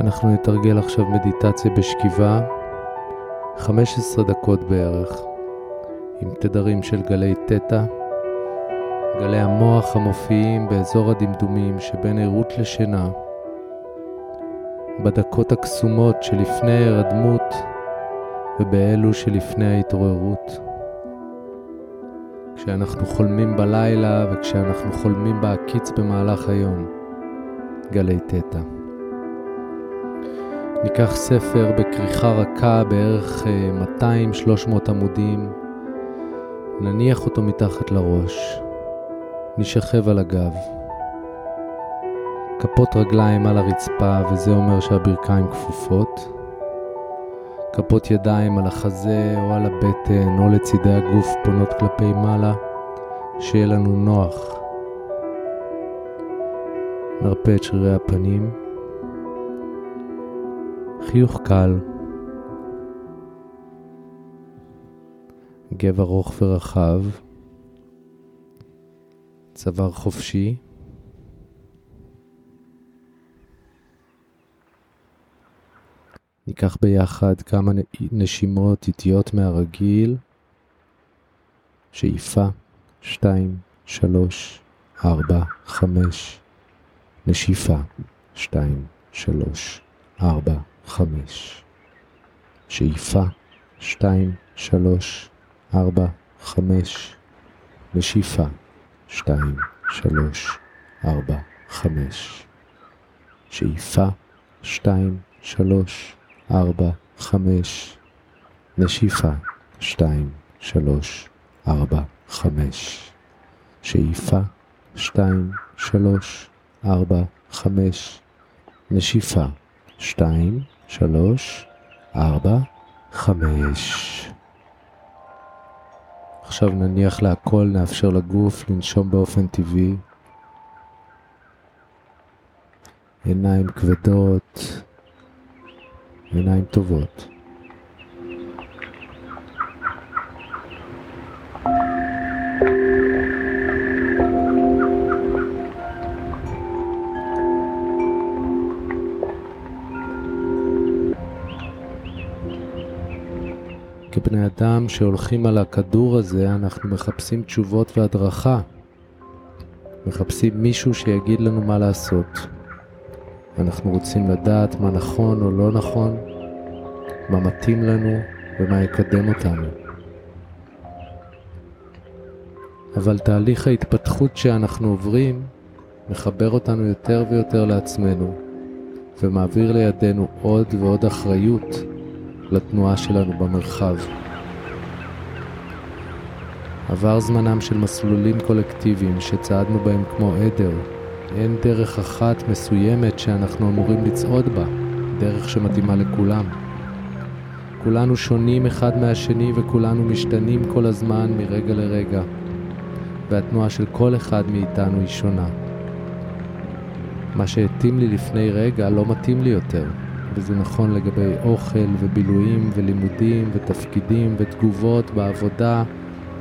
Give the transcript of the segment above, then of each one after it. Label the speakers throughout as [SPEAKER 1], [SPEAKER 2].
[SPEAKER 1] אנחנו נתרגל עכשיו מדיטציה בשכיבה, 15 דקות בערך, עם תדרים של גלי תטא, גלי המוח המופיעים באזור הדמדומים שבין ערות לשינה, בדקות הקסומות שלפני ההרדמות ובאלו שלפני ההתעוררות. כשאנחנו חולמים בלילה וכשאנחנו חולמים בהקיץ במהלך היום, גלי תטא. ניקח ספר בכריכה רכה בערך 200-300 אה, עמודים, נניח אותו מתחת לראש, נשכב על הגב. כפות רגליים על הרצפה וזה אומר שהברכיים כפופות. כפות ידיים על החזה או על הבטן או לצידי הגוף פונות כלפי מעלה, שיהיה לנו נוח. נרפה את שרירי הפנים. חיוך קל. גב ארוך ורחב. צוואר חופשי. ניקח ביחד כמה נשימות איטיות מהרגיל. שאיפה, שתיים, שלוש, ארבע, חמש. נשיפה, שתיים, שלוש, ארבע, חמש. שאיפה, שתיים, שלוש, ארבע, חמש. נשיפה, שתיים, שלוש, ארבע, חמש. שאיפה, שתיים, שלוש, ארבע, חמש. נשיפה, שתיים, שלוש, ארבע, חמש. שאיפה, שתיים, שלוש, ארבע, חמש. נשיפה, שתיים, שלוש, ארבע, חמש. עכשיו נניח להכל, נאפשר לגוף לנשום באופן טבעי. עיניים כבדות, עיניים טובות. כבני אדם שהולכים על הכדור הזה, אנחנו מחפשים תשובות והדרכה. מחפשים מישהו שיגיד לנו מה לעשות. אנחנו רוצים לדעת מה נכון או לא נכון, מה מתאים לנו ומה יקדם אותנו. אבל תהליך ההתפתחות שאנחנו עוברים מחבר אותנו יותר ויותר לעצמנו ומעביר לידינו עוד ועוד אחריות לתנועה שלנו במרחב. עבר זמנם של מסלולים קולקטיביים שצעדנו בהם כמו עדר. אין דרך אחת מסוימת שאנחנו אמורים לצעוד בה, דרך שמתאימה לכולם. כולנו שונים אחד מהשני וכולנו משתנים כל הזמן מרגע לרגע, והתנועה של כל אחד מאיתנו היא שונה. מה שהתאים לי לפני רגע לא מתאים לי יותר. וזה נכון לגבי אוכל ובילויים ולימודים ותפקידים ותגובות בעבודה,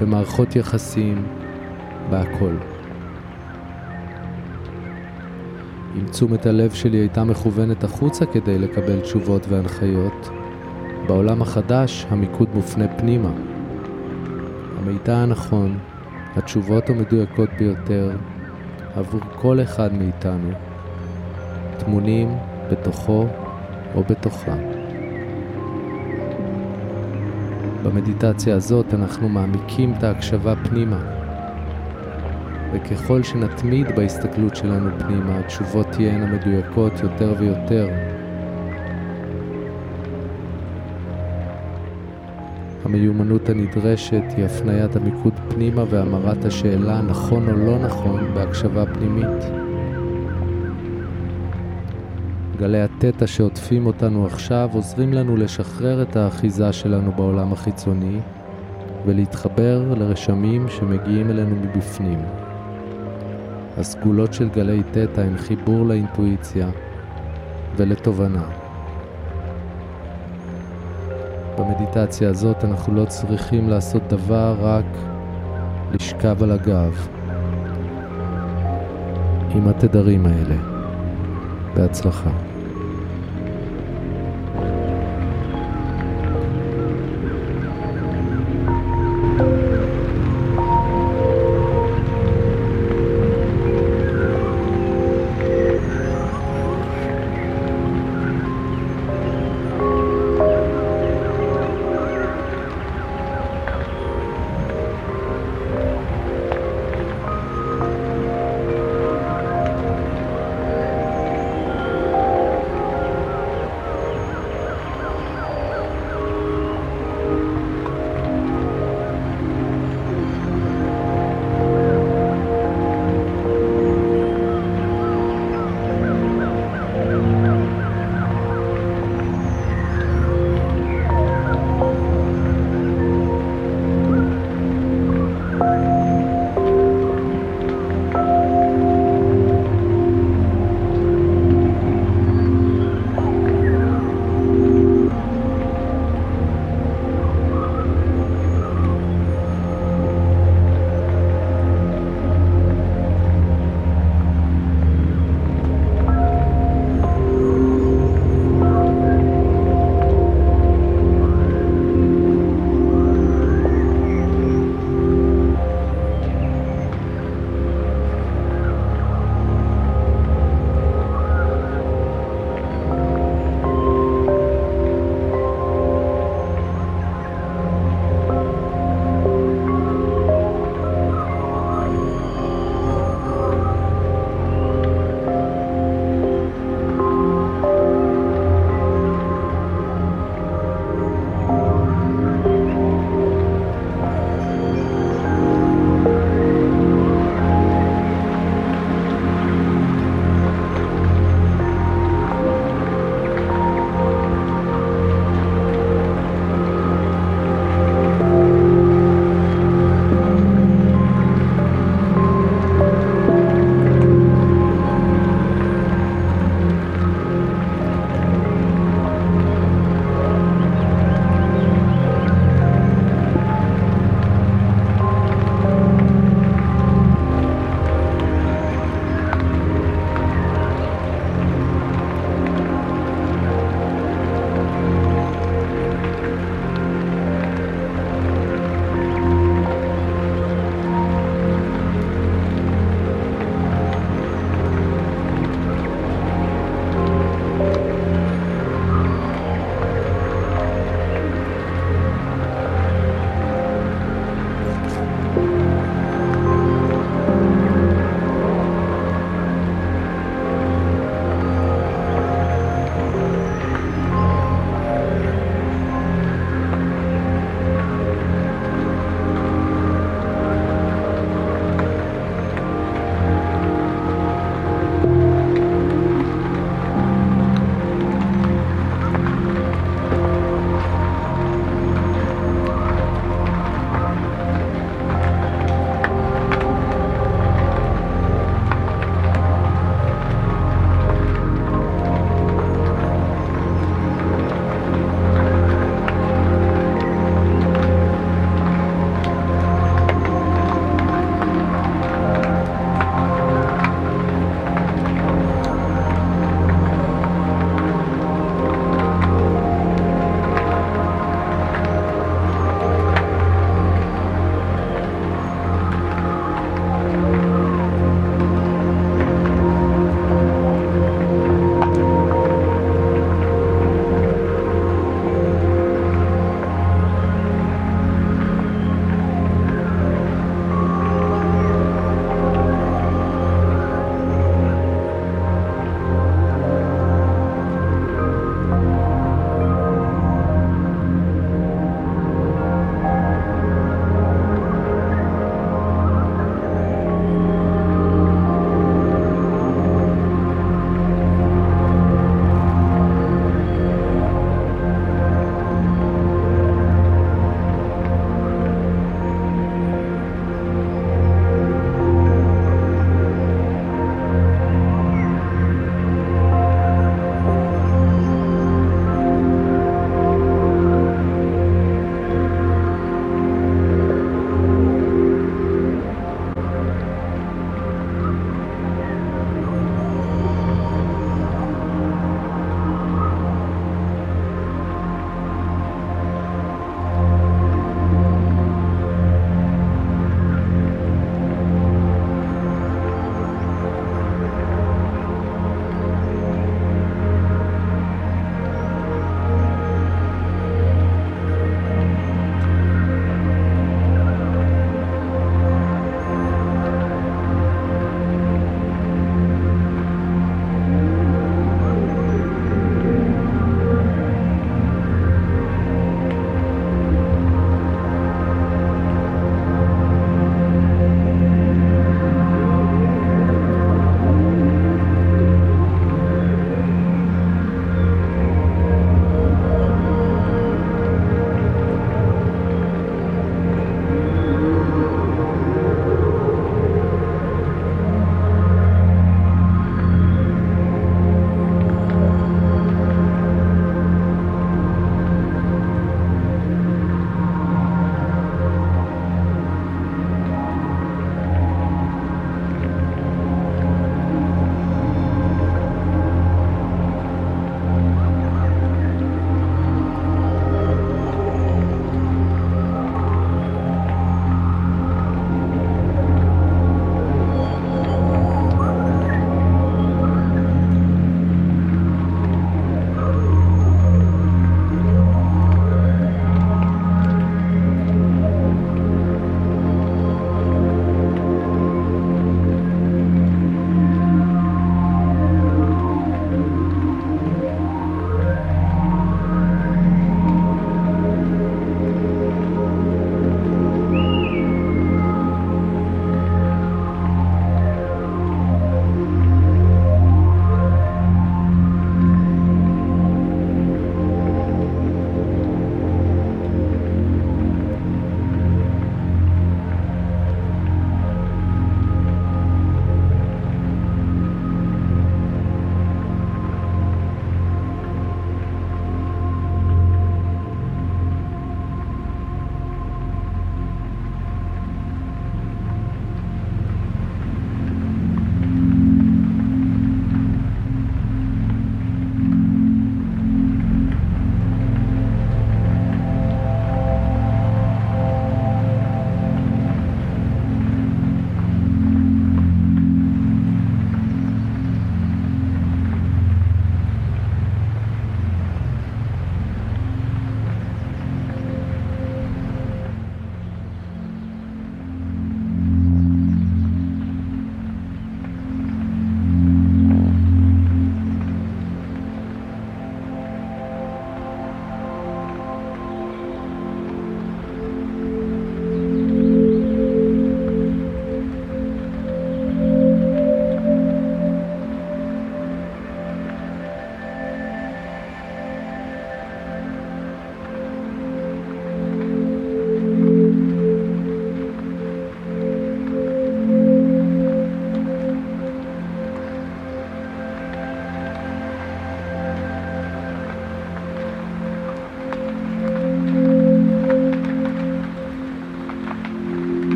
[SPEAKER 1] במערכות יחסים, בהכל. אם תשומת הלב שלי הייתה מכוונת החוצה כדי לקבל תשובות והנחיות, בעולם החדש המיקוד מופנה פנימה. המידע הנכון, התשובות המדויקות ביותר, עבור כל אחד מאיתנו, טמונים בתוכו או בתוכה. במדיטציה הזאת אנחנו מעמיקים את ההקשבה פנימה, וככל שנתמיד בהסתכלות שלנו פנימה, התשובות תהיינה מדויקות יותר ויותר. המיומנות הנדרשת היא הפניית המיקוד פנימה והמרת השאלה נכון או לא נכון בהקשבה פנימית. גלי התטא שעוטפים אותנו עכשיו עוזרים לנו לשחרר את האחיזה שלנו בעולם החיצוני ולהתחבר לרשמים שמגיעים אלינו מבפנים. הסגולות של גלי תטא הן חיבור לאינטואיציה ולתובנה. במדיטציה הזאת אנחנו לא צריכים לעשות דבר, רק לשכב על הגב עם התדרים האלה. בהצלחה.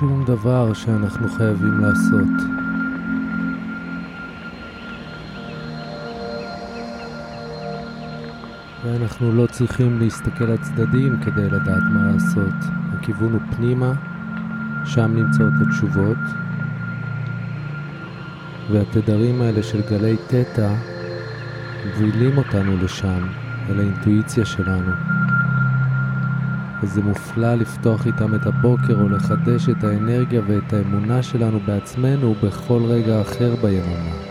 [SPEAKER 1] שום דבר שאנחנו חייבים לעשות. ואנחנו לא צריכים להסתכל לצדדים כדי לדעת מה לעשות. הכיוון הוא פנימה, שם נמצאות התשובות, והתדרים האלה של גלי תטא מובילים אותנו לשם, אל האינטואיציה שלנו. וזה מופלא לפתוח איתם את הבוקר או לחדש את האנרגיה ואת האמונה שלנו בעצמנו בכל רגע אחר ביממה.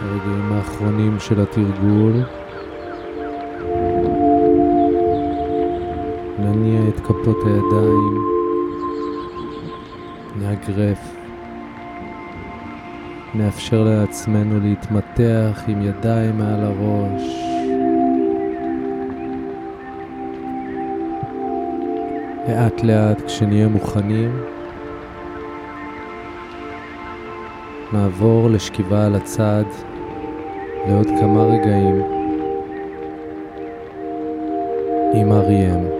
[SPEAKER 1] הרגעים האחרונים של התרגול. נניע את כפות הידיים, נאגרף, נאפשר לעצמנו להתמתח עם ידיים מעל הראש. לאט לאט כשנהיה מוכנים נעבור לשכיבה על הצד לעוד כמה רגעים עם אריאם.